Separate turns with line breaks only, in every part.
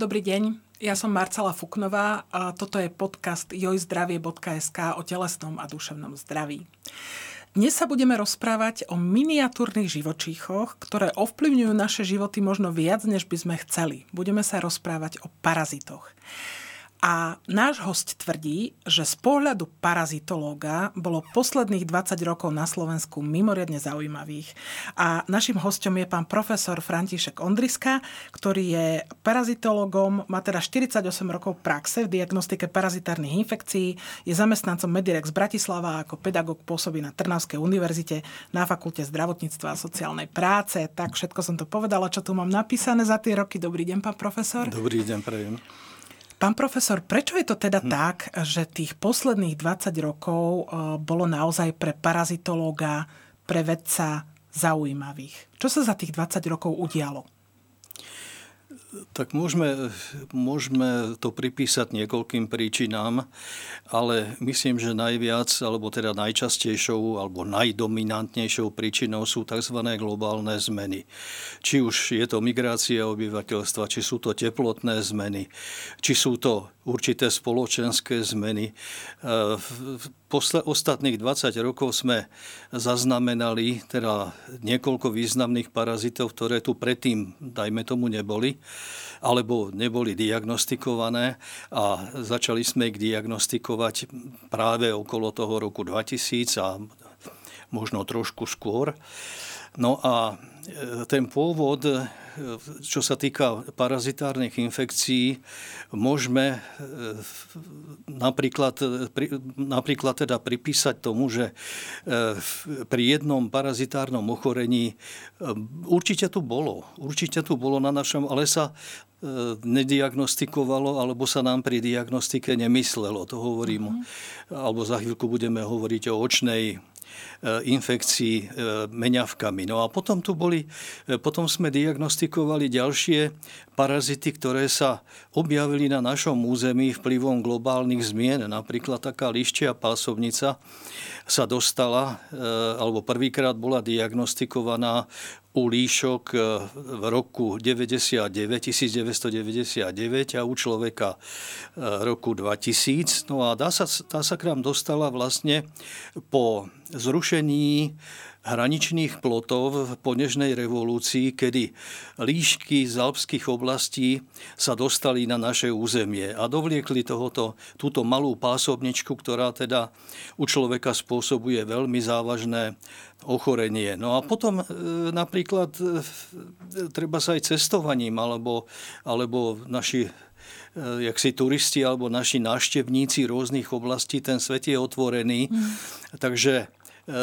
Dobrý deň, ja som Marcela Fuknová a toto je podcast jojzdravie.sk o telesnom a duševnom zdraví. Dnes sa budeme rozprávať o miniatúrnych živočíchoch, ktoré ovplyvňujú naše životy možno viac, než by sme chceli. Budeme sa rozprávať o parazitoch. A náš host tvrdí, že z pohľadu parazitológa bolo posledných 20 rokov na Slovensku mimoriadne zaujímavých. A našim hostom je pán profesor František Ondriska, ktorý je parazitologom, má teda 48 rokov praxe v diagnostike parazitárnych infekcií, je zamestnancom Medirex Bratislava ako pedagóg pôsobí na Trnavskej univerzite na Fakulte zdravotníctva a sociálnej práce. Tak všetko som to povedala, čo tu mám napísané za tie roky. Dobrý deň, pán profesor.
Dobrý deň, prejem.
Pán profesor, prečo je to teda hm. tak, že tých posledných 20 rokov eh, bolo naozaj pre parazitológa, pre vedca zaujímavých? Čo sa za tých 20 rokov udialo?
Tak môžeme, môžeme to pripísať niekoľkým príčinám, ale myslím, že najviac, alebo teda najčastejšou, alebo najdominantnejšou príčinou sú tzv. globálne zmeny. Či už je to migrácia obyvateľstva, či sú to teplotné zmeny, či sú to určité spoločenské zmeny. V posle, ostatných 20 rokov sme zaznamenali teda niekoľko významných parazitov, ktoré tu predtým, dajme tomu, neboli alebo neboli diagnostikované a začali sme ich diagnostikovať práve okolo toho roku 2000 a možno trošku skôr. No a ten pôvod čo sa týka parazitárnych infekcií, môžeme e, napríklad, napríklad teda pripísať tomu, že e, pri jednom parazitárnom ochorení e, určite tu bolo, určite tu bolo na našom, ale sa nediagnostikovalo, alebo sa nám pri diagnostike nemyslelo. To hovorím, mm-hmm. alebo za chvíľku budeme hovoriť o očnej infekcií eh, meňavkami. No a potom tu boli, eh, potom sme diagnostikovali ďalšie parazity, ktoré sa objavili na našom území vplyvom globálnych zmien. Napríklad taká liščia pásovnica sa dostala, alebo prvýkrát bola diagnostikovaná u líšok v roku 99, 1999 a u človeka roku 2000. No a dá sa, tá sa k nám dostala vlastne po zrušení hraničných plotov po Nežnej revolúcii, kedy líšky z alpských oblastí sa dostali na naše územie a dovliekli tohoto, túto malú pásobničku, ktorá teda u človeka spôsobuje veľmi závažné ochorenie. No a potom e, napríklad e, treba sa aj cestovaním, alebo, alebo naši e, jak si turisti alebo naši návštevníci rôznych oblastí, ten svet je otvorený. Mm. Takže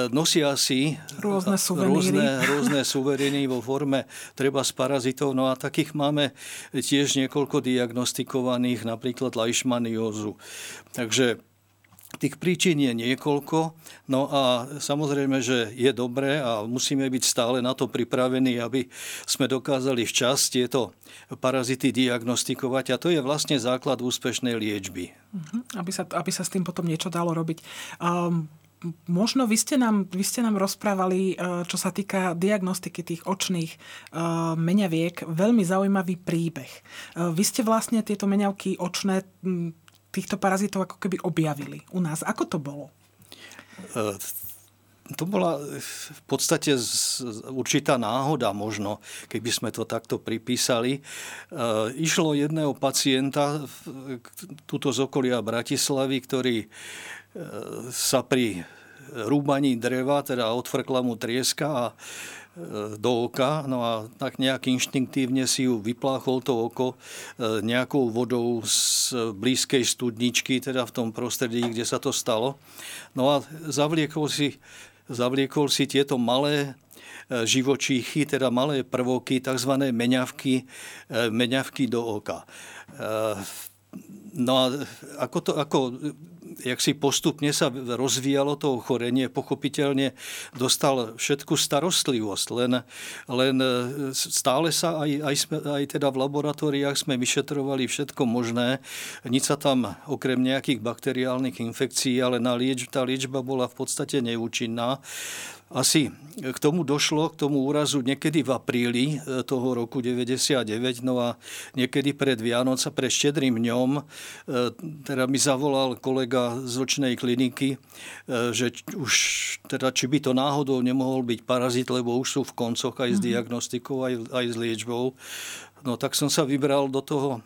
nosia si
rôzne suveníry.
Rôzne, rôzne suveríny vo forme treba z parazitov. No a takých máme tiež niekoľko diagnostikovaných, napríklad leishmaniózu. Takže Tých príčin je niekoľko, no a samozrejme, že je dobré a musíme byť stále na to pripravení, aby sme dokázali včas tieto parazity diagnostikovať a to je vlastne základ úspešnej liečby.
Uh-huh. Aby, sa, aby sa s tým potom niečo dalo robiť. Um, Možno vy ste, nám, vy ste nám rozprávali, e, čo sa týka diagnostiky tých očných e, meňaviek, veľmi zaujímavý príbeh. E, vy ste vlastne tieto meňavky očné týchto parazitov ako keby objavili u nás. Ako to bolo?
To bola v podstate určitá náhoda možno, keby sme to takto pripísali. Išlo jedného pacienta, tuto z okolia Bratislavy, ktorý sa pri rúbaní dreva, teda odfrkla mu trieska a e, do oka, no a tak nejak inštinktívne si ju vypláchol to oko e, nejakou vodou z blízkej studničky, teda v tom prostredí, kde sa to stalo. No a zavliekol si, zavliekol si tieto malé e, živočíchy, teda malé prvoky, tzv. meňavky, meňavky do oka. No a ako, to, ako jak si postupne sa rozvíjalo to ochorenie, pochopiteľne dostal všetku starostlivosť, len, len e, stále sa aj, aj, sme, aj teda v laboratóriách sme vyšetrovali všetko možné. Nič sa tam okrem nejakých bakteriálnych infekcií, ale na lieč, tá liečba bola v podstate neúčinná. Asi k tomu došlo, k tomu úrazu niekedy v apríli e, toho roku 99, no a niekedy pred Vianoc a pred štedrým dňom, e, teda mi zavolal kolega z očnej kliniky, e, že už teda, či by to náhodou nemohol byť parazit, lebo už sú v koncoch aj s mhm. diagnostikou, aj, aj s liečbou. No tak som sa vybral do toho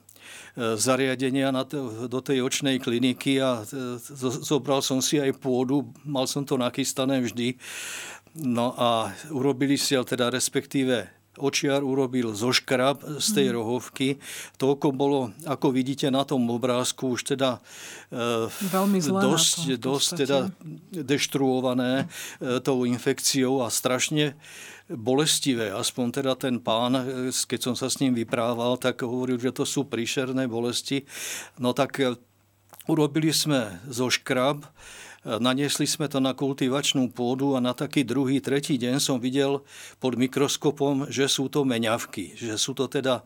zariadenia na to, do tej očnej kliniky a zobral som si aj pôdu, mal som to nachystané vždy. No a urobili si, teda respektíve očiar urobil zoškrab z tej mm. rohovky. Toľko bolo, ako vidíte na tom obrázku, už teda
Veľmi zlé
dosť, to, dosť teda deštruované mm. tou infekciou a strašne bolestivé. Aspoň teda ten pán, e, keď som sa s ním vyprával, tak hovoril, že to sú príšerné bolesti. No tak e, urobili sme zoškrab, Naniesli sme to na kultivačnú pôdu a na taký druhý, tretí deň som videl pod mikroskopom, že sú to meňavky, že sú to teda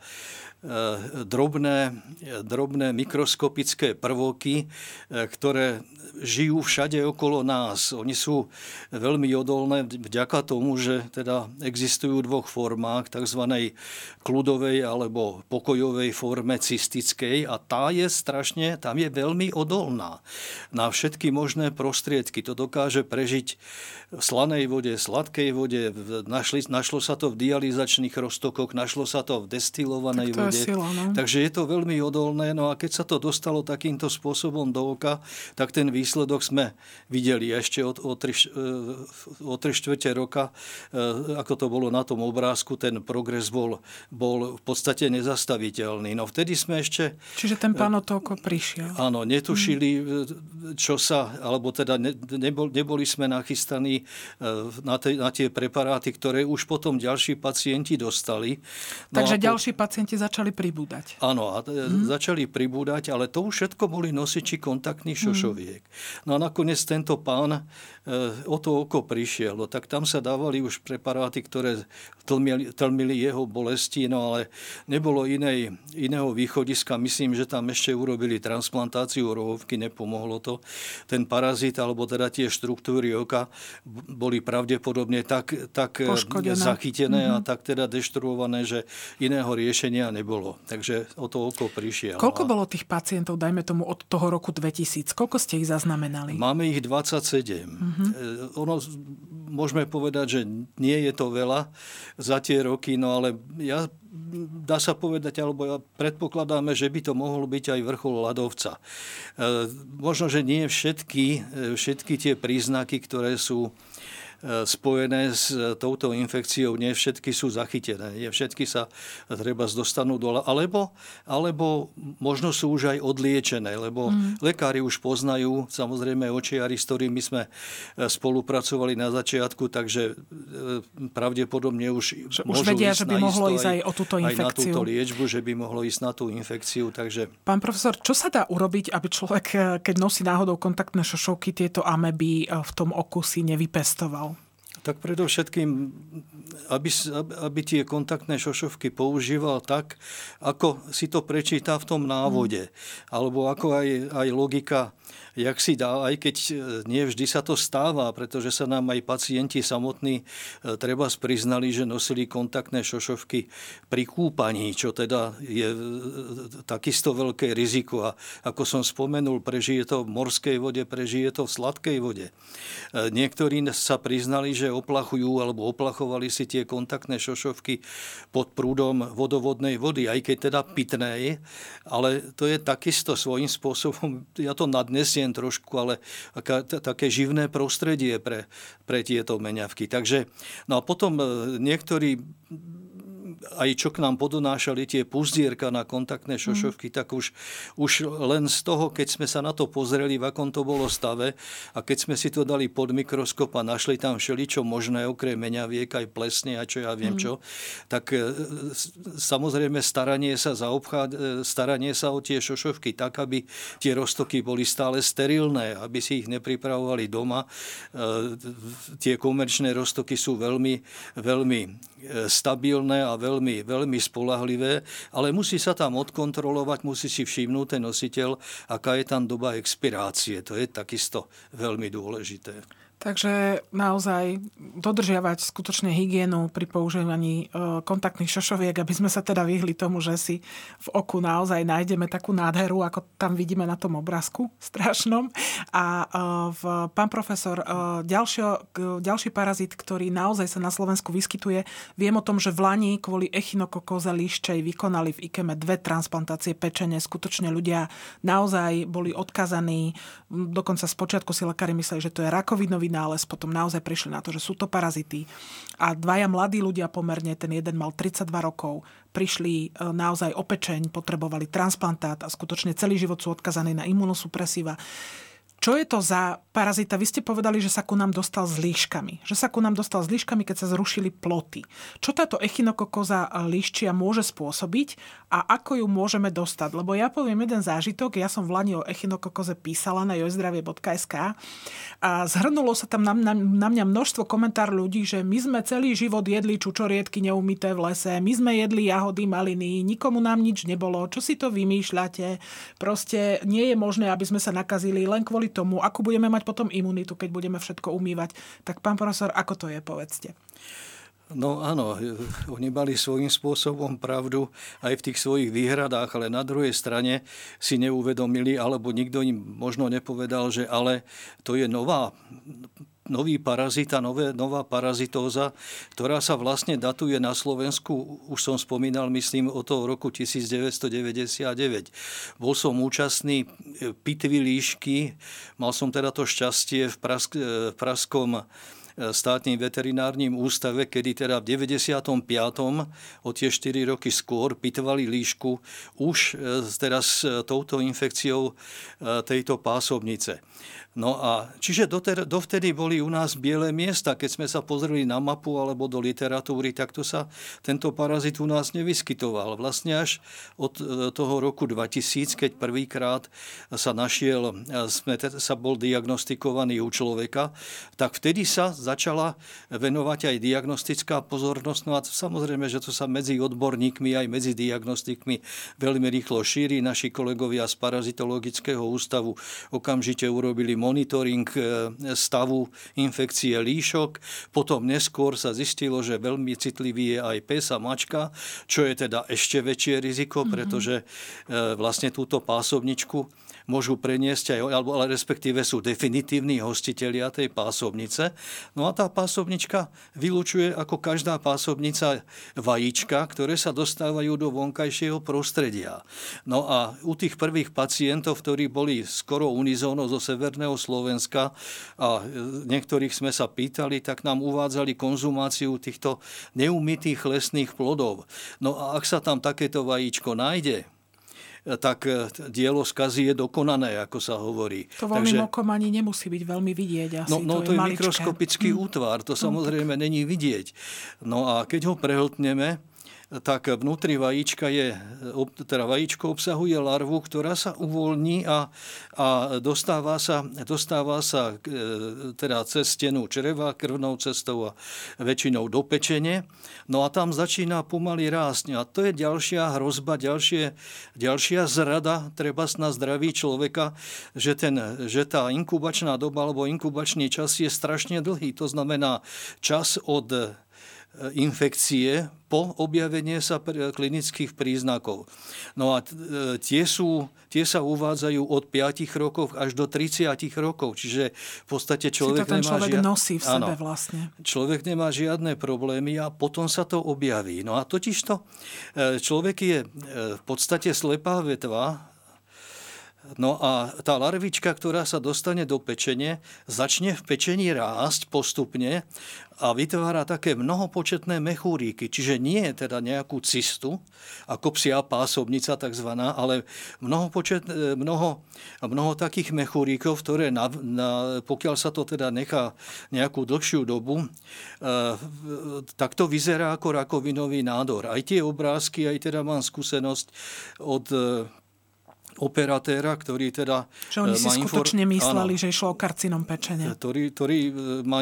drobné, drobné mikroskopické prvoky, e, ktoré žijú všade okolo nás. Oni sú veľmi odolné vďaka tomu, že teda existujú v dvoch formách, tzv. kľudovej alebo pokojovej forme cystickej a tá je strašne, tam je veľmi odolná na všetky možné prostriedky. To dokáže prežiť v slanej vode, sladkej vode, našli, našlo sa to v dializačných roztokoch, našlo sa to v destilovanej
tak to
vode.
Sila, no?
Takže je to veľmi odolné. No a keď sa to dostalo takýmto spôsobom do oka, tak ten výsledok sme videli ešte od, o, tri, e, o tri štvrte roka, e, ako to bolo na tom obrázku, ten progres bol, bol v podstate nezastaviteľný. No vtedy sme ešte...
Čiže ten pán o to oko prišiel.
Áno, netušili, hmm. čo sa, alebo teda ne, nebol, neboli sme nachystaní na, te, na tie preparáty, ktoré už potom ďalší pacienti dostali.
No Takže po... ďalší pacienti začali pribúdať.
Áno, a hmm. začali pribúdať, ale to už všetko boli nosiči kontaktných šošoviek. Hmm. No a nakoniec tento pán E, o to oko prišiel. No, tak tam sa dávali už preparáty, ktoré tlmili, tlmili jeho bolesti, no ale nebolo inej, iného východiska. Myslím, že tam ešte urobili transplantáciu rohovky, nepomohlo to. Ten parazit, alebo teda tie štruktúry oka boli pravdepodobne tak, tak e, Poškodené. zachytené mm-hmm. a mhm. tak teda deštruované, že iného riešenia nebolo. Takže o to oko prišiel.
Koľko a... bolo tých pacientov, dajme tomu, od toho roku 2000? Koľko ste ich zaznamenali?
Máme ich 27. Mm-hmm. Mm-hmm. Ono, môžeme povedať, že nie je to veľa za tie roky, no ale ja, dá sa povedať, alebo ja predpokladáme, že by to mohol byť aj vrchol ľadovca. E, možno, že nie všetky, e, všetky tie príznaky, ktoré sú E, spojené s e, touto infekciou, nie všetky sú zachytené, nie všetky sa treba dostanú dole, alebo, alebo možno sú už aj odliečené, lebo mm. lekári už poznajú, samozrejme očiari, s ktorými sme e, spolupracovali na začiatku, takže pravdepodobne už,
už vedia, že by mohlo ísť aj o túto infekciu.
Aj na túto liečbu, že by mohlo ísť na tú infekciu. Takže...
Pán profesor, čo sa dá urobiť, aby človek, keď nosí náhodou kontaktné šošovky, tieto ameby v tom oku si nevypestoval?
Tak predovšetkým, aby, aby tie kontaktné šošovky používal tak, ako si to prečíta v tom návode. Alebo ako aj, aj logika jak si dá, aj keď e, nie vždy sa to stáva, pretože sa nám aj pacienti samotní e, treba priznali, že nosili kontaktné šošovky pri kúpaní, čo teda je e, takisto veľké riziko. A ako som spomenul, prežije to v morskej vode, prežije to v sladkej vode. Niektorí sa priznali, že oplachujú alebo oplachovali si tie kontaktné šošovky pod prúdom vodovodnej vody, aj keď teda pitnej, ale to je takisto svojím spôsobom, ja to nadnesiem spomeniem trošku, ale také živné prostredie pre, pre tieto meňavky. Takže, no a potom e, niektorí aj čo k nám podonášali tie puzdierka na kontaktné šošovky, mm. tak už, už len z toho, keď sme sa na to pozreli, v akom to bolo stave a keď sme si to dali pod mikroskop a našli tam všeličo možné, okrem meňaviek, aj plesne a čo ja viem mm. čo, tak e, samozrejme staranie sa za obchod, e, staranie sa o tie šošovky tak, aby tie roztoky boli stále sterilné, aby si ich nepripravovali doma. E, tie komerčné roztoky sú veľmi, veľmi stabilné a veľmi, veľmi spolahlivé, ale musí sa tam odkontrolovať, musí si všimnúť ten nositeľ, aká je tam doba expirácie. To je takisto veľmi dôležité.
Takže naozaj dodržiavať skutočne hygienu pri používaní e, kontaktných šošoviek, aby sme sa teda vyhli tomu, že si v oku naozaj nájdeme takú nádheru, ako tam vidíme na tom obrázku strašnom. A e, v, pán profesor, e, ďalšio, ďalší parazit, ktorý naozaj sa na Slovensku vyskytuje, viem o tom, že v Lani kvôli echinokokoze líščej vykonali v IKEME dve transplantácie pečene. Skutočne ľudia naozaj boli odkazaní. Dokonca spočiatku si lekári mysleli, že to je rakovinový nález, potom naozaj prišli na to, že sú to parazity. A dvaja mladí ľudia pomerne, ten jeden mal 32 rokov, prišli e, naozaj opečeň, potrebovali transplantát a skutočne celý život sú odkazaní na imunosupresíva. Čo je to za parazita? Vy ste povedali, že sa ku nám dostal s líškami. Že sa ku nám dostal s líškami, keď sa zrušili ploty. Čo táto echinokokoza líščia môže spôsobiť a ako ju môžeme dostať? Lebo ja poviem jeden zážitok. Ja som v Lani o echinokokoze písala na jozdravie.sk a zhrnulo sa tam na, na, na mňa množstvo komentár ľudí, že my sme celý život jedli čučoriedky neumité v lese, my sme jedli jahody, maliny, nikomu nám nič nebolo. Čo si to vymýšľate? Proste nie je možné, aby sme sa nakazili len kvôli tomu, ako budeme mať potom imunitu, keď budeme všetko umývať. Tak pán profesor, ako to je, povedzte.
No áno, oni mali svojím spôsobom pravdu aj v tých svojich výhradách, ale na druhej strane si neuvedomili, alebo nikto im možno nepovedal, že ale to je nová nový parazita, nové, nová parazitóza, ktorá sa vlastne datuje na Slovensku, už som spomínal, myslím, od toho roku 1999. Bol som účastný e, pitvy líšky, mal som teda to šťastie v, Prask, e, v Praskom státnym veterinárnym ústave, kedy teda v 95. o tie 4 roky skôr pitvali líšku už teraz s touto infekciou tejto pásobnice. No a čiže dovtedy boli u nás biele miesta. Keď sme sa pozreli na mapu alebo do literatúry, tak to sa tento parazit u nás nevyskytoval. Vlastne až od e, toho roku 2000, keď prvýkrát sa našiel, e, sme, sa bol diagnostikovaný u človeka, tak vtedy sa začala venovať aj diagnostická pozornosť. No a samozrejme, že to sa medzi odborníkmi aj medzi diagnostikmi veľmi rýchlo šíri. Naši kolegovia z parazitologického ústavu okamžite urobili monitoring e, stavu infekcie líšok. Potom neskôr sa zistilo, že veľmi citlivý je aj pes a mačka, čo je teda ešte väčšie riziko, mhm. pretože e, vlastne túto pásobničku môžu preniesť aj, alebo ale respektíve sú definitívni hostitelia tej pásobnice. No a tá pásobnička vylúčuje ako každá pásobnica vajíčka, ktoré sa dostávajú do vonkajšieho prostredia. No a u tých prvých pacientov, ktorí boli skoro unizóno zo severného Slovenska a niektorých sme sa pýtali, tak nám uvádzali konzumáciu týchto neumytých lesných plodov. No a ak sa tam takéto vajíčko nájde, tak e, dielo skazy je dokonané, ako sa hovorí.
To voľným Takže, okom ani nemusí byť veľmi vidieť. Asi,
no, no
to,
to je, je mikroskopický mm. útvar, to hm, samozrejme mm, není vidieť. No a keď ho prehltneme, tak vnútri vajíčka je, teda vajíčko obsahuje larvu, ktorá sa uvoľní a, a dostáva sa, dostáva sa e, teda cez stenu čreva, krvnou cestou a väčšinou do pečene. No a tam začína pomaly rásť. A to je ďalšia hrozba, ďalšie, ďalšia zrada treba na zdraví človeka, že, ten, že tá inkubačná doba alebo inkubačný čas je strašne dlhý. To znamená čas od infekcie po objavenie sa klinických príznakov. No a e, tie, sú, tie sa uvádzajú od 5 rokov až do 30 rokov, čiže v podstate človek,
si to ten človek žia... nosí v sebe áno, vlastne.
Človek nemá žiadne problémy a potom sa to objaví. No a totižto e, človek je e, v podstate slepá vetva, No a tá larvička, ktorá sa dostane do pečene, začne v pečení rásť postupne a vytvára také mnohopočetné mechúríky. Čiže nie je teda nejakú cistu, ako psia pásobnica tzv., ale mnoho, počet, mnoho, mnoho takých mechúríkov, ktoré na, na, pokiaľ sa to teda nechá nejakú dlhšiu dobu, e, tak to vyzerá ako rakovinový nádor. Aj tie obrázky, aj teda mám skúsenosť od operatéra, ktorý teda...
Že oni si skutočne infor... mysleli, áno, že išlo o karcinom pečenia.
Ktorý, ktorý ma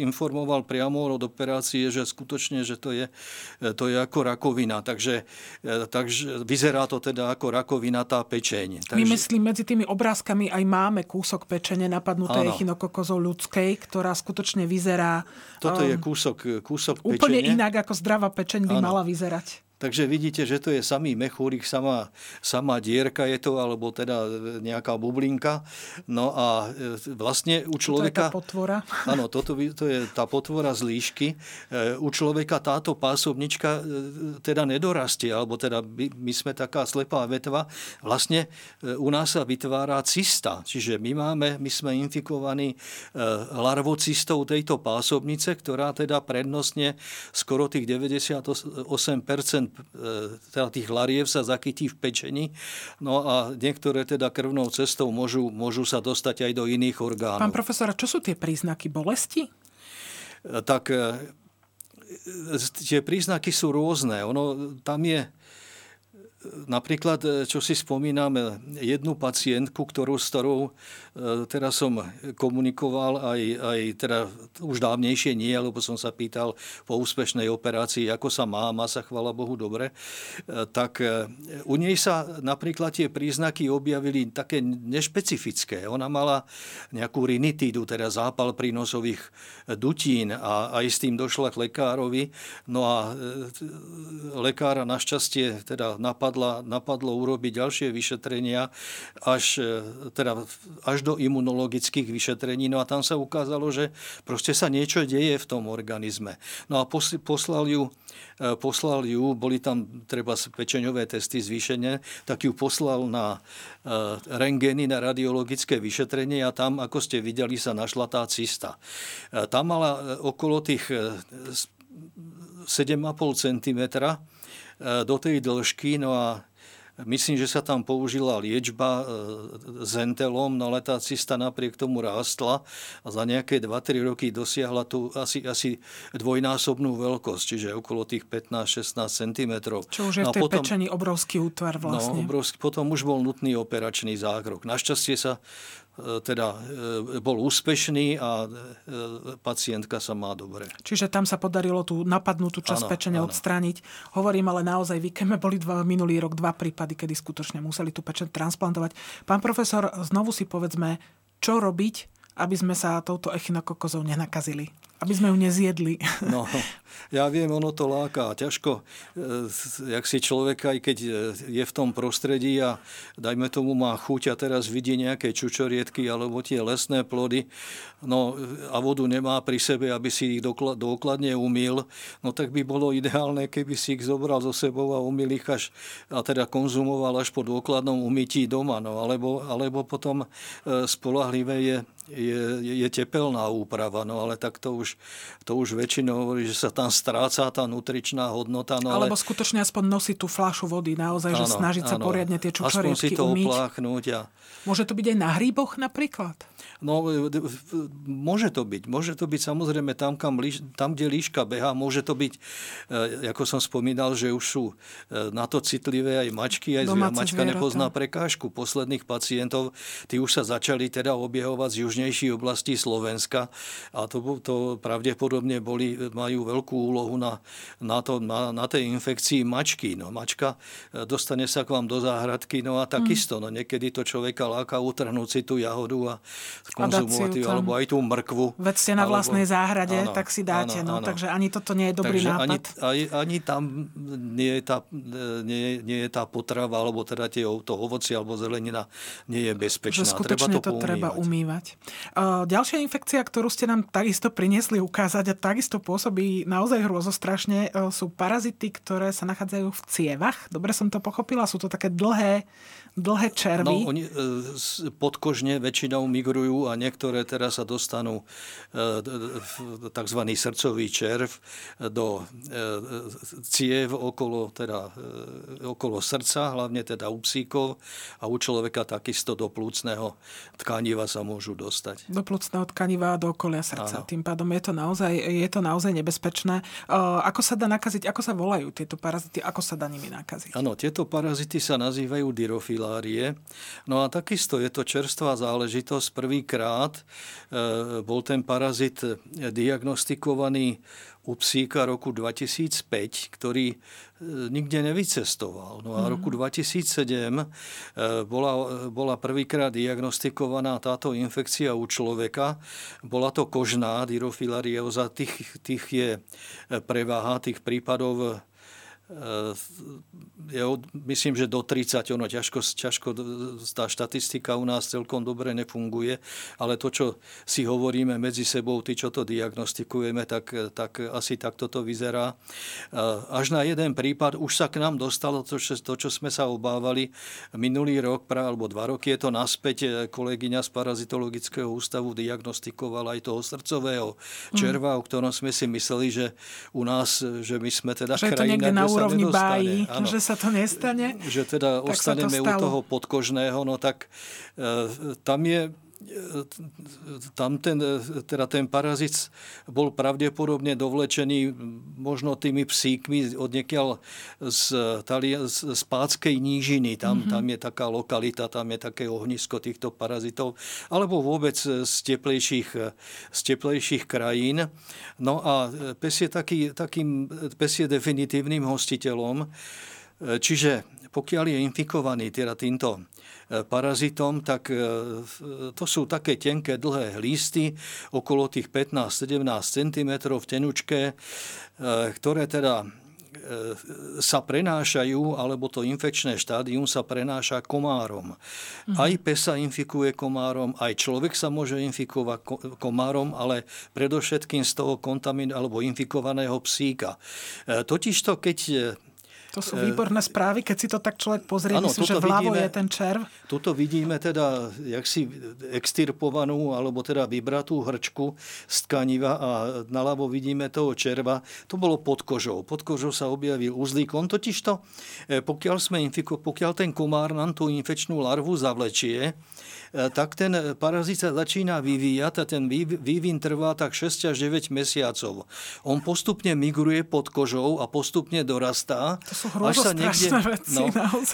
informoval priamo od operácie, že skutočne, že to je, to je ako rakovina. Takže, takže vyzerá to teda ako rakovina tá pečeň.
Takže... My myslím, medzi tými obrázkami aj máme kúsok pečene napadnutej echinokokozou ľudskej, ktorá skutočne vyzerá...
Toto um, je kúsok, kúsok
pečene. Úplne inak, ako zdravá pečeň by ano. mala vyzerať.
Takže vidíte, že to je samý mechúrik, sama, sama dierka je to, alebo teda nejaká bublinka. No a e, vlastne u človeka...
To je tá potvora.
Áno, toto to je tá potvora z líšky. E, u človeka táto pásobnička e, teda nedorastie, alebo teda my sme taká slepá vetva. Vlastne u nás sa vytvára cysta. Čiže my máme, my sme infikovaní larvocistou tejto pásobnice, ktorá teda prednostne skoro tých 98% E, teda tých lariev sa zachytí v pečení, no a niektoré teda krvnou cestou môžu, môžu sa dostať aj do iných orgánov.
Pán profesor, čo sú tie príznaky bolesti?
E, tak e, tie príznaky sú rôzne. Ono, tam je Napríklad, e, čo si spomínam, e, jednu pacientku, ktorú, s ktorou e, teraz som komunikoval, aj, aj teda už dávnejšie nie, lebo som sa pýtal po úspešnej operácii, ako sa má, má sa chvala Bohu dobre, tak u nej sa napríklad tie príznaky objavili také nešpecifické. Ona mala nejakú rinitídu, teda zápal prínosových dutín a aj s tým došla k lekárovi. No a lekára našťastie teda napadla napadla, napadlo urobiť ďalšie vyšetrenia až, e, teda, až do imunologických vyšetrení. No a tam sa ukázalo, že proste sa niečo deje v tom organizme. No a poslal ju, e, poslal ju boli tam treba pečeňové testy zvýšené, tak ju poslal na e, rengény, na radiologické vyšetrenie a tam, ako ste videli, sa našla tá cista. Tam mala okolo tých 7,5 cm do tej dĺžky. No a myslím, že sa tam použila liečba e, zentelom, no ale tá cista napriek tomu rástla a za nejaké 2-3 roky dosiahla tu asi, asi dvojnásobnú veľkosť, čiže okolo tých 15-16 cm.
Čo už je no v tej potom, pečení obrovský útvar no, vlastne.
No, obrovský, potom už bol nutný operačný zákrok. Našťastie sa E, teda e, bol úspešný a e, pacientka sa má dobre.
Čiže tam sa podarilo tú napadnutú časť ano, odstrániť. Hovorím ale naozaj, v Ikeme boli dva, minulý rok dva prípady, kedy skutočne museli tú pečeň transplantovať. Pán profesor, znovu si povedzme, čo robiť, aby sme sa touto echinokokozou nenakazili? Aby sme ju nezjedli.
No, ja viem, ono to láka. Ťažko, e, jak si človek, aj keď e, je v tom prostredí a dajme tomu má chuť a teraz vidí nejaké čučoriedky alebo tie lesné plody no, a vodu nemá pri sebe, aby si ich dôkladne umýl, no tak by bolo ideálne, keby si ich zobral so sebou a umýl ich až, a teda konzumoval až po dôkladnom umytí doma. No, alebo, alebo potom e, spolahlivé je je, je tepelná úprava, no ale tak to už, to už väčšinou hovorí, že sa tam stráca tá nutričná hodnota. No
Alebo ale... skutočne aspoň nosiť tú fľašu vody, naozaj, ano, že snažiť sa ano. poriadne tie čučoriedky
Aspoň si to umyť. opláchnuť. A...
Môže to byť aj na hríboch napríklad?
No, e, môže to byť. Môže to byť samozrejme tam, kam, tam kde líška beha. Môže to byť, e, ako som spomínal, že už sú e, na to citlivé aj mačky, aj zvieratá. Mačka zvieratá. nepozná prekážku. Posledných pacientov, tí už sa začali teda objehovať z južnejších oblastí Slovenska a to, to pravdepodobne boli, majú veľkú úlohu na, na, to, na, na tej infekcii mačky. No, mačka dostane sa k vám do záhradky, no a takisto. Mm. No, niekedy to človeka láka utrhnúť si tú jahodu a konzumovať, alebo aj tú mrkvu.
Veď ste na alebo, vlastnej záhrade, áno, tak si dáte. Áno, no, áno. Takže ani toto nie je dobrý takže nápad.
Ani, ani tam nie je, tá, nie, nie je tá potrava, alebo teda tie, to ovoci alebo zelenina nie je bezpečná.
Že skutočne treba to, to treba umývať. Ďalšia infekcia, ktorú ste nám takisto priniesli ukázať a takisto pôsobí naozaj hrozostrašne, uh, sú parazity, ktoré sa nachádzajú v cievach. Dobre som to pochopila, sú to také dlhé dlhé červy?
No, oni e, podkožne väčšinou migrujú a niektoré teraz sa dostanú e, tzv. srdcový červ do e, ciev okolo, teda, okolo srdca, hlavne teda u psíkov a u človeka takisto do plúcného tkaniva sa môžu dostať.
Do plúcného tkaniva a do okolia srdca. Áno. Tým pádom je to, naozaj, je to naozaj nebezpečné. Ako sa dá nakaziť, ako sa volajú tieto parazity, ako sa dá nimi nakaziť?
Áno, tieto parazity sa nazývajú dyrofila mikrofiliárie. No a takisto je to čerstvá záležitosť. Prvýkrát e, bol ten parazit diagnostikovaný u psíka roku 2005, ktorý e, nikde nevycestoval. No a mhm. roku 2007 bola, bola prvýkrát diagnostikovaná táto infekcia u človeka. Bola to kožná dyrofilarióza, tých, tých je preváha tých prípadov ja myslím, že do 30, ono ťažko, ťažko tá štatistika u nás celkom dobre nefunguje, ale to, čo si hovoríme medzi sebou, tí, čo to diagnostikujeme, tak, tak asi takto to vyzerá. Až na jeden prípad už sa k nám dostalo to, čo, to, čo sme sa obávali minulý rok, pra, alebo dva roky je to naspäť, kolegyňa z parazitologického ústavu diagnostikovala aj toho srdcového červa, mm. o ktorom sme si mysleli, že u nás, že my sme teda
že krajina, kde úrovni bájí, ano. že sa to nestane.
Že teda ostaneme to u toho podkožného, no tak e, tam je tam ten, teda ten parazit bol pravdepodobne dovlečený možno tými psíkmi od niekiaľ z, z Pátskej nížiny. Tam, mm-hmm. tam je taká lokalita, tam je také ohnisko týchto parazitov. Alebo vôbec z teplejších, z teplejších krajín. No a pes je, taký, takým, pes je definitívnym hostiteľom. Čiže pokiaľ je infikovaný teda týmto parazitom, tak e, to sú také tenké, dlhé listy, okolo tých 15-17 cm v tenučke, e, ktoré teda e, sa prenášajú, alebo to infekčné štádium sa prenáša komárom. Mhm. Aj pes sa infikuje komárom, aj človek sa môže infikovať komárom, ale predovšetkým z toho kontamin alebo infikovaného psíka. Totižto, keď
to sú výborné správy, keď si to tak človek pozrie, ano, myslím, že vľavo vidíme, je ten červ.
Tuto vidíme teda jaksi extirpovanú alebo teda vybratú hrčku z tkaniva a naľavo vidíme toho červa. To bolo pod kožou. Pod kožou sa objavil uzlík. On totižto, e, pokiaľ, sme infiko, pokiaľ ten komár nám tú infekčnú larvu zavlečie, E, tak ten parazit sa začína vyvíjať a ten vývin trvá tak 6 až 9 mesiacov. On postupne migruje pod kožou a postupne dorastá.
To sú až sa niekde, veci, no,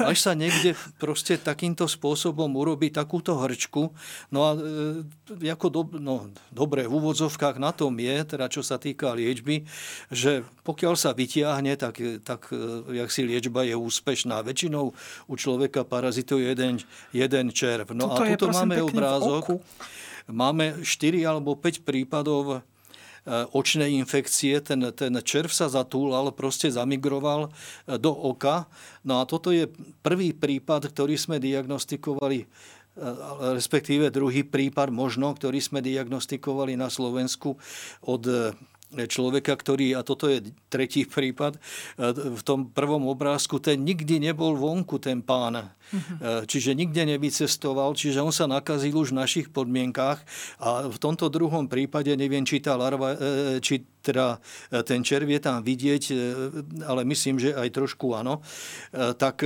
až sa niekde proste takýmto spôsobom urobí takúto hrčku. No a e, ako do, no, dobre, v úvodzovkách na tom je, teda čo sa týka liečby, že pokiaľ sa vytiahne, tak, tak e, jak si liečba je úspešná. Väčšinou u človeka parazituje jeden, jeden červ. No
Tuto a tuto
tuto máme obrázok. Máme 4 alebo 5 prípadov e, očnej infekcie, ten, ten červ sa zatúlal, proste zamigroval e, do oka. No a toto je prvý prípad, ktorý sme diagnostikovali e, respektíve druhý prípad možno, ktorý sme diagnostikovali na Slovensku od človeka, ktorý, a toto je tretí prípad, v tom prvom obrázku, ten nikdy nebol vonku, ten pán. Uh-huh. Čiže nikde nevycestoval, čiže on sa nakazil už v našich podmienkách a v tomto druhom prípade neviem, či tá larva, e, či teda e, ten červ je tam vidieť, ale myslím, že aj trošku áno, tak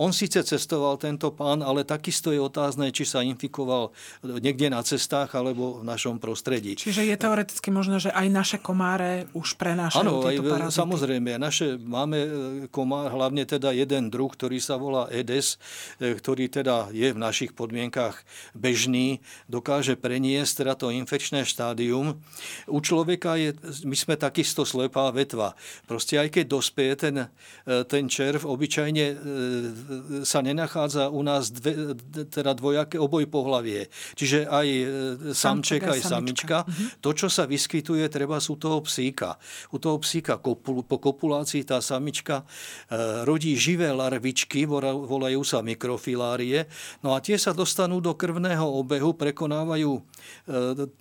on síce cestoval tento pán, ale takisto je otázne, či sa infikoval niekde na cestách alebo v našom prostredí.
Čiže je teoreticky možné, že aj naše komáre už prenášajú ano, tieto parazity?
samozrejme. Naše, máme komár, hlavne teda jeden druh, ktorý sa volá Edes, E, ktorý teda je v našich podmienkach bežný, dokáže preniesť teda to infekčné štádium. U človeka je, my sme takisto slepá vetva. Proste aj keď dospie ten, e, ten červ, obyčajne e, sa nenachádza u nás dve, teda dvojaké oboj pohlavie. Čiže aj samček, aj samička. Mhm. To, čo sa vyskytuje, treba sú toho psíka. U toho psíka po kopulácii tá samička rodí živé larvičky, volajú sa mikrofilárie. No a tie sa dostanú do krvného obehu, prekonávajú e,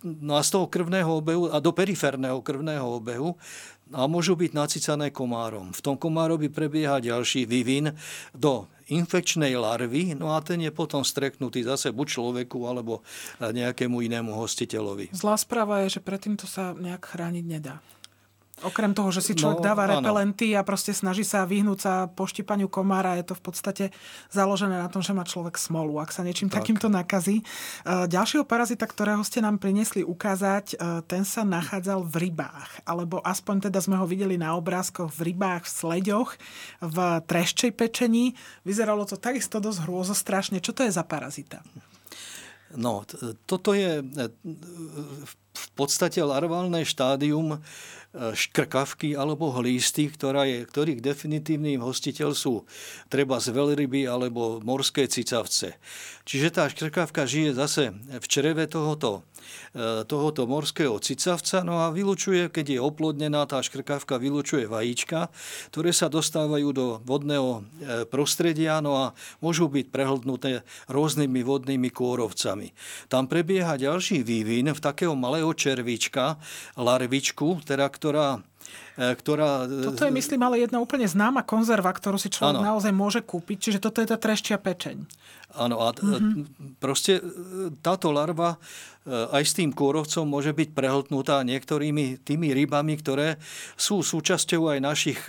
no a z toho krvného obehu a do periférneho krvného obehu a môžu byť nacicané komárom. V tom komárovi prebieha ďalší vývin do infekčnej larvy, no a ten je potom streknutý zase buď človeku alebo nejakému inému hostiteľovi.
Zlá správa je, že predtým to sa nejak chrániť nedá. Okrem toho, že si človek no, dáva repelenty a proste snaží sa vyhnúť sa poštipaniu komára, je to v podstate založené na tom, že má človek smolu, ak sa niečím tak. takýmto nakazí. E, ďalšieho parazita, ktorého ste nám priniesli ukázať, e, ten sa nachádzal v rybách, alebo aspoň teda sme ho videli na obrázkoch v rybách, v sleďoch, v treščej pečení. Vyzeralo to takisto dosť hrôzostrašne. Čo to je za parazita?
No, toto je e, v podstate larválne štádium škrkavky alebo hlísty, ktorá je, ktorých definitívnym hostiteľ sú treba z veľryby alebo morské cicavce. Čiže tá škrkavka žije zase v čreve tohoto, e, tohoto morského cicavca no a vylučuje, keď je oplodnená, tá škrkavka vylučuje vajíčka, ktoré sa dostávajú do vodného e, prostredia no a môžu byť prehltnuté rôznymi vodnými kôrovcami. Tam prebieha ďalší vývin v takého malého červíčka, larvičku, teda ktorá e, ktorá...
Toto je, myslím, ale jedna úplne známa konzerva, ktorú si človek ano. naozaj môže kúpiť, čiže toto je tá treštia pečeň.
Áno, a mm-hmm. proste e, táto larva e, aj s tým kôrovcom môže byť prehltnutá niektorými tými rybami, ktoré sú súčasťou aj našich,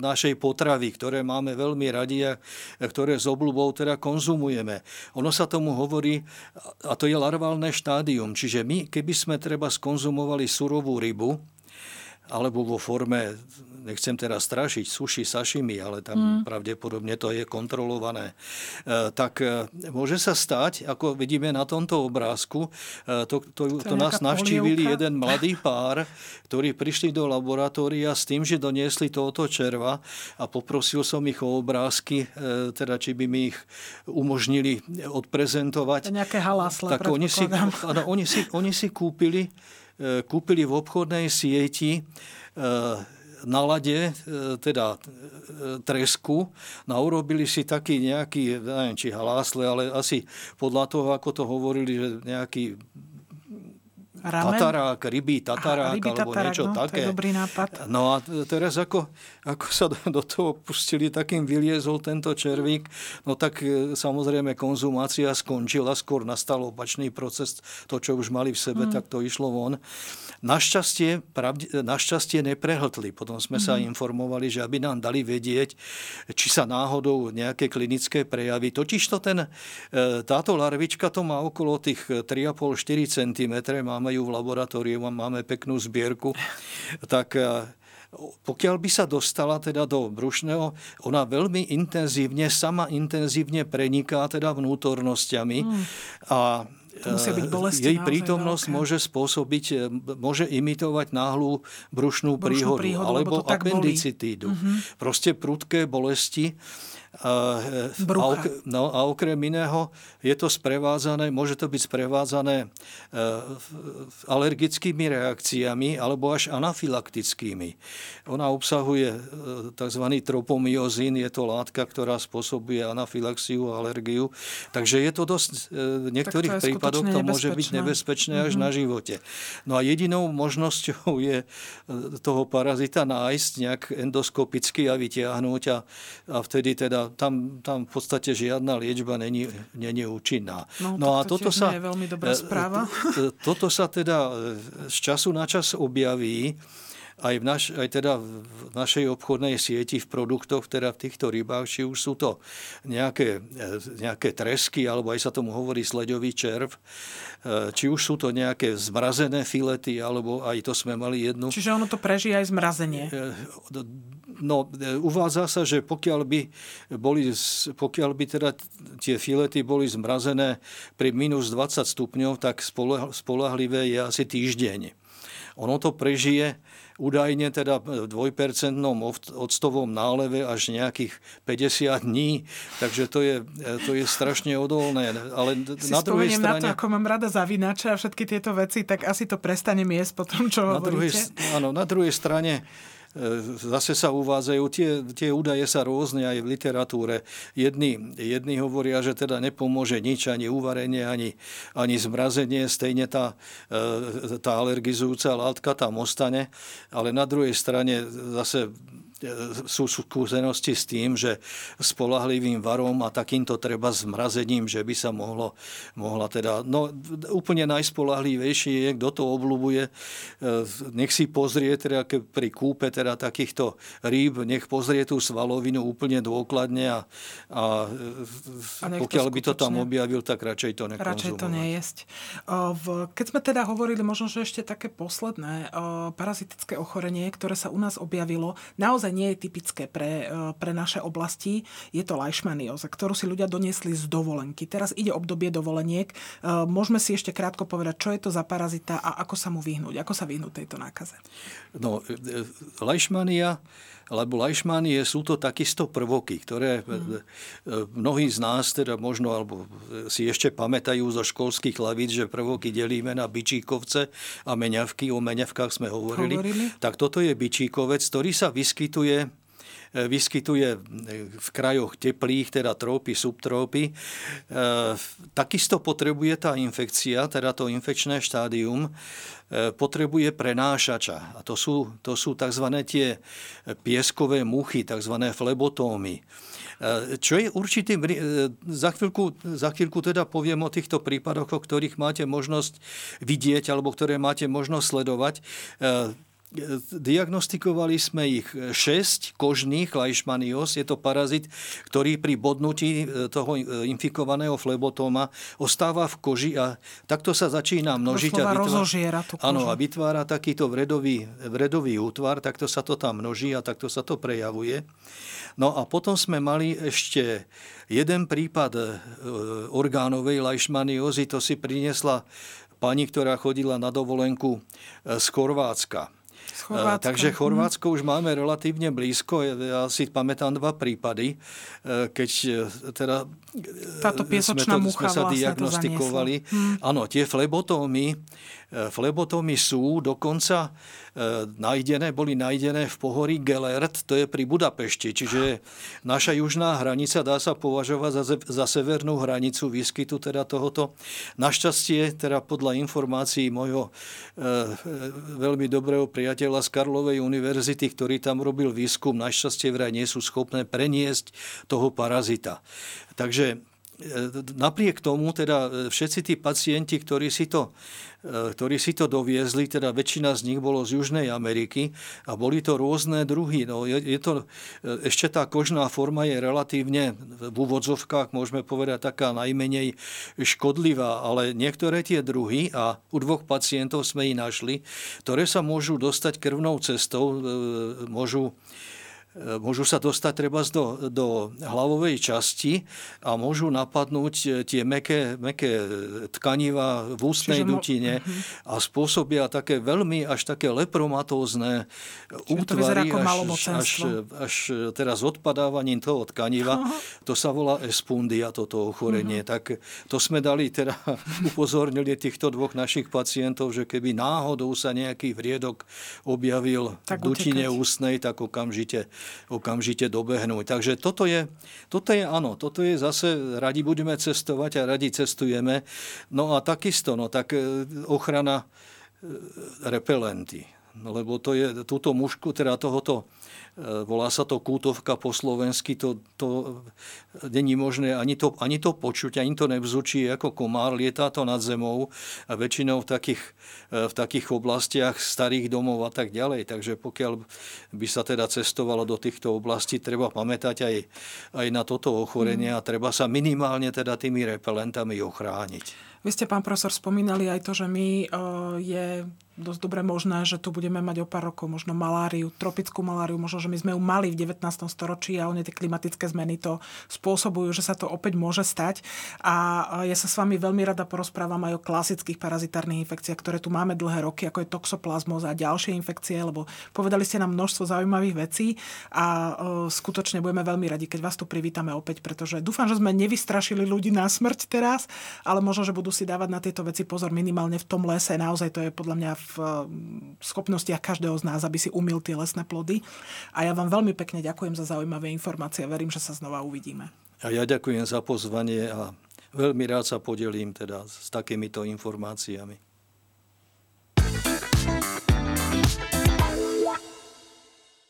našej potravy, ktoré máme veľmi radi a ktoré s obľubou teda konzumujeme. Ono sa tomu hovorí, a to je larválne štádium, čiže my, keby sme treba skonzumovali surovú rybu, alebo vo forme, nechcem teraz strašiť, suši, sašimi, ale tam mm. pravdepodobne to je kontrolované, e, tak e, môže sa stať, ako vidíme na tomto obrázku, e, to, to, to, to nás navštívili jeden mladý pár, ktorí prišli do laboratória s tým, že doniesli tohoto červa a poprosil som ich o obrázky, teda či by mi ich umožnili odprezentovať.
To nejaké halásle,
tak oni si, ano, oni, si, oni si kúpili kúpili v obchodnej sieti e, na lade, e, teda tresku, no urobili si taký nejaký, neviem či halásle, ale asi podľa toho, ako to hovorili, že nejaký Ramen? Tatarák, rybí tatarák, Aha, alebo tatarák, niečo
no,
také.
To je dobrý nápad.
No a teraz ako, ako sa do toho pustili, takým vyliezol tento červík, no tak e, samozrejme konzumácia skončila, skôr nastal opačný proces, to, čo už mali v sebe, hmm. tak to išlo von. Našťastie, pravde, našťastie neprehltli. Potom sme hmm. sa mhm. informovali, že aby nám dali vedieť, či sa náhodou nejaké klinické prejavy. Totiž to ten, e, táto larvička to má okolo tých 3,5-4 cm, máme ju v laboratóriu máme peknú zbierku, tak e, pokiaľ by sa dostala teda do brušného, ona veľmi intenzívne, sama intenzívne preniká teda vnútornosťami mm. a
e, bolesti
jej prítomnosť veľké. môže spôsobiť, e, môže imitovať náhlu brušnú, brušnú príhodu, príhodu alebo appendicitídu. Mm-hmm. Proste prudké bolesti a, a, no, a okrem iného je to sprevádzané, môže to byť sprevádzané e, alergickými reakciami alebo až anafilaktickými. Ona obsahuje e, tzv. tropomyozín, je to látka, ktorá spôsobuje anafilaxiu a alergiu. Takže je to dosť, e, v niektorých prípadoch to môže byť nebezpečné až mm-hmm. na živote. No a jedinou možnosťou je toho parazita nájsť nejak endoskopicky a vytiahnuť a, a vtedy teda tam, tam v podstate žiadna liečba není, není účinná.
No, no a toto sa, je veľmi dobrá e, správa.
Toto sa teda e, z času na čas objaví aj, v, naš, aj teda v našej obchodnej sieti v produktoch, teda v týchto rybách, či už sú to nejaké, e, nejaké tresky, alebo aj sa tomu hovorí sleďový červ, či už sú to nejaké zmrazené filety, alebo aj to sme mali jednu.
Čiže ono to prežije aj zmrazenie.
No, e, uvádza sa, že pokiaľ by, boli, pokiaľ by teda tie filety boli zmrazené pri minus 20 stupňov, tak spolahlivé je asi týždeň. Ono to prežije údajne teda v dvojpercentnom octovom náleve až nejakých 50 dní, takže to je, to je strašne odolné. Ale
si na druhej strane... na to, ako mám rada zavinača a všetky tieto veci, tak asi to prestane miesť po tom, čo
na hovoríte. Druhej, áno, na druhej strane zase sa uvádzajú, tie, tie údaje sa rôzne aj v literatúre. Jedni, jedni hovoria, že teda nepomôže nič, ani uvarenie, ani, ani zmrazenie, stejne tá, e, tá alergizujúca látka tam ostane, ale na druhej strane zase sú skúsenosti s tým, že spolahlivým varom a takýmto treba zmrazením, že by sa mohlo, mohla teda, no úplne najspolahlivejšie je, kto to obľúbuje, nech si pozrie teda pri kúpe teda takýchto rýb, nech pozrie tú svalovinu úplne dôkladne a, a, a pokiaľ to by to tam objavil, tak radšej to nekonzumovať.
Radšej to nejesť. Keď sme teda hovorili možno, že ešte také posledné parazitické ochorenie, ktoré sa u nás objavilo, naozaj naozaj nie je typické pre, e, pre naše oblasti. Je to leishmanióza, ktorú si ľudia doniesli z dovolenky. Teraz ide obdobie dovoleniek. E, môžeme si ešte krátko povedať, čo je to za parazita a ako sa mu vyhnúť, ako sa vyhnúť tejto nákaze.
No, e, leishmania lebo Leishmanie sú to takisto prvoky, ktoré mm. mnohí z nás teda možno alebo si ešte pamätajú zo školských lavíc, že prvoky delíme na bičíkovce a meňavky. O meňavkách sme hovorili. hovorili. Tak toto je bičíkovec, ktorý sa vyskytuje vyskytuje e, v krajoch teplých, teda trópy, subtrópy. E, takisto potrebuje tá infekcia, teda to infekčné štádium, potrebuje prenášača. A to sú, to sú tzv. tie pieskové muchy, tzv. flebotómy. Čo je určitý... Za chvíľku, za chvíľku teda poviem o týchto prípadoch, o ktorých máte možnosť vidieť alebo ktoré máte možnosť sledovať. Diagnostikovali sme ich 6 kožných leishmanios. Je to parazit, ktorý pri bodnutí e, toho e, infikovaného flebotóma ostáva v koži a takto sa začína množiť.
A vytvára.
Áno, a vytvára takýto vredový, vredový útvar, takto sa to tam množí a takto sa to prejavuje. No a potom sme mali ešte jeden prípad e, orgánovej leishmaniózy, to si priniesla pani, ktorá chodila na dovolenku z Chorvátska.
Chorvátska.
Takže mhm. Chorvátsko už máme relatívne blízko. Ja si pamätám dva prípady, e, keď e, teda
Táto piesočná sme, to, sme sa vlastne diagnostikovali.
Hmm. Áno, tie flebotómy, flebotómy sú dokonca nájdené, boli nájdené v pohorí Gelert, to je pri Budapešti, čiže naša južná hranica dá sa považovať za, za severnú hranicu výskytu teda tohoto. Našťastie, teda podľa informácií môjho e, veľmi dobrého priateľa z Karlovej univerzity, ktorý tam robil výskum, našťastie vraj nie sú schopné preniesť toho parazita. Takže E, napriek tomu teda e, všetci tí pacienti, ktorí si to, e, ktorí si to doviezli, teda väčšina z nich bolo z Južnej Ameriky a boli to rôzne druhy. No, je, je to, ešte tá kožná forma je relatívne v úvodzovkách, môžeme povedať, taká najmenej škodlivá, ale niektoré tie druhy, a u dvoch pacientov sme ich našli, ktoré sa môžu dostať krvnou cestou, môžu E, môžu sa dostať treba do, do hlavovej časti a môžu napadnúť e, tie meké, meké tkaniva v ústnej Čiže dutine uh-huh. a spôsobia také veľmi až také lepromatózne útvary až, až, až teraz odpadávaním toho tkaniva. Uh-huh. To sa volá espundia, toto ochorenie. Uh-huh. Tak to sme dali, teda upozornili týchto dvoch našich pacientov, že keby náhodou sa nejaký vriedok objavil tak v dutine utekať. ústnej, tak okamžite okamžite dobehnúť. Takže toto je, toto je áno, toto je zase, radi budeme cestovať a radi cestujeme. No a takisto, no tak e, ochrana e, repelenty. Lebo to je túto mužku, teda tohoto volá sa to kútovka po slovensky, to, to není možné ani to, ani to počuť, ani to nevzúči ako komár, lietá to nad zemou a väčšinou v takých, e, v takých oblastiach starých domov a tak ďalej. Takže pokiaľ by sa teda cestovalo do týchto oblastí, treba pamätať aj, aj na toto ochorenie mm. a treba sa minimálne teda tými repelentami ochrániť.
Vy ste, pán profesor, spomínali aj to, že my e, je dosť dobre možné, že tu budeme mať o pár rokov možno maláriu, tropickú maláriu, možno, že my sme ju mali v 19. storočí a one tie klimatické zmeny to spôsobujú, že sa to opäť môže stať. A ja sa s vami veľmi rada porozprávam aj o klasických parazitárnych infekciách, ktoré tu máme dlhé roky, ako je toxoplazmoza a ďalšie infekcie, lebo povedali ste nám množstvo zaujímavých vecí a skutočne budeme veľmi radi, keď vás tu privítame opäť, pretože dúfam, že sme nevystrašili ľudí na smrť teraz, ale možno, že budú si dávať na tieto veci pozor minimálne v tom lese. Naozaj to je podľa mňa v schopnostiach každého z nás, aby si umil tie lesné plody. A ja vám veľmi pekne ďakujem za zaujímavé informácie a verím, že sa znova uvidíme.
A ja ďakujem za pozvanie a veľmi rád sa podelím teda s takýmito informáciami.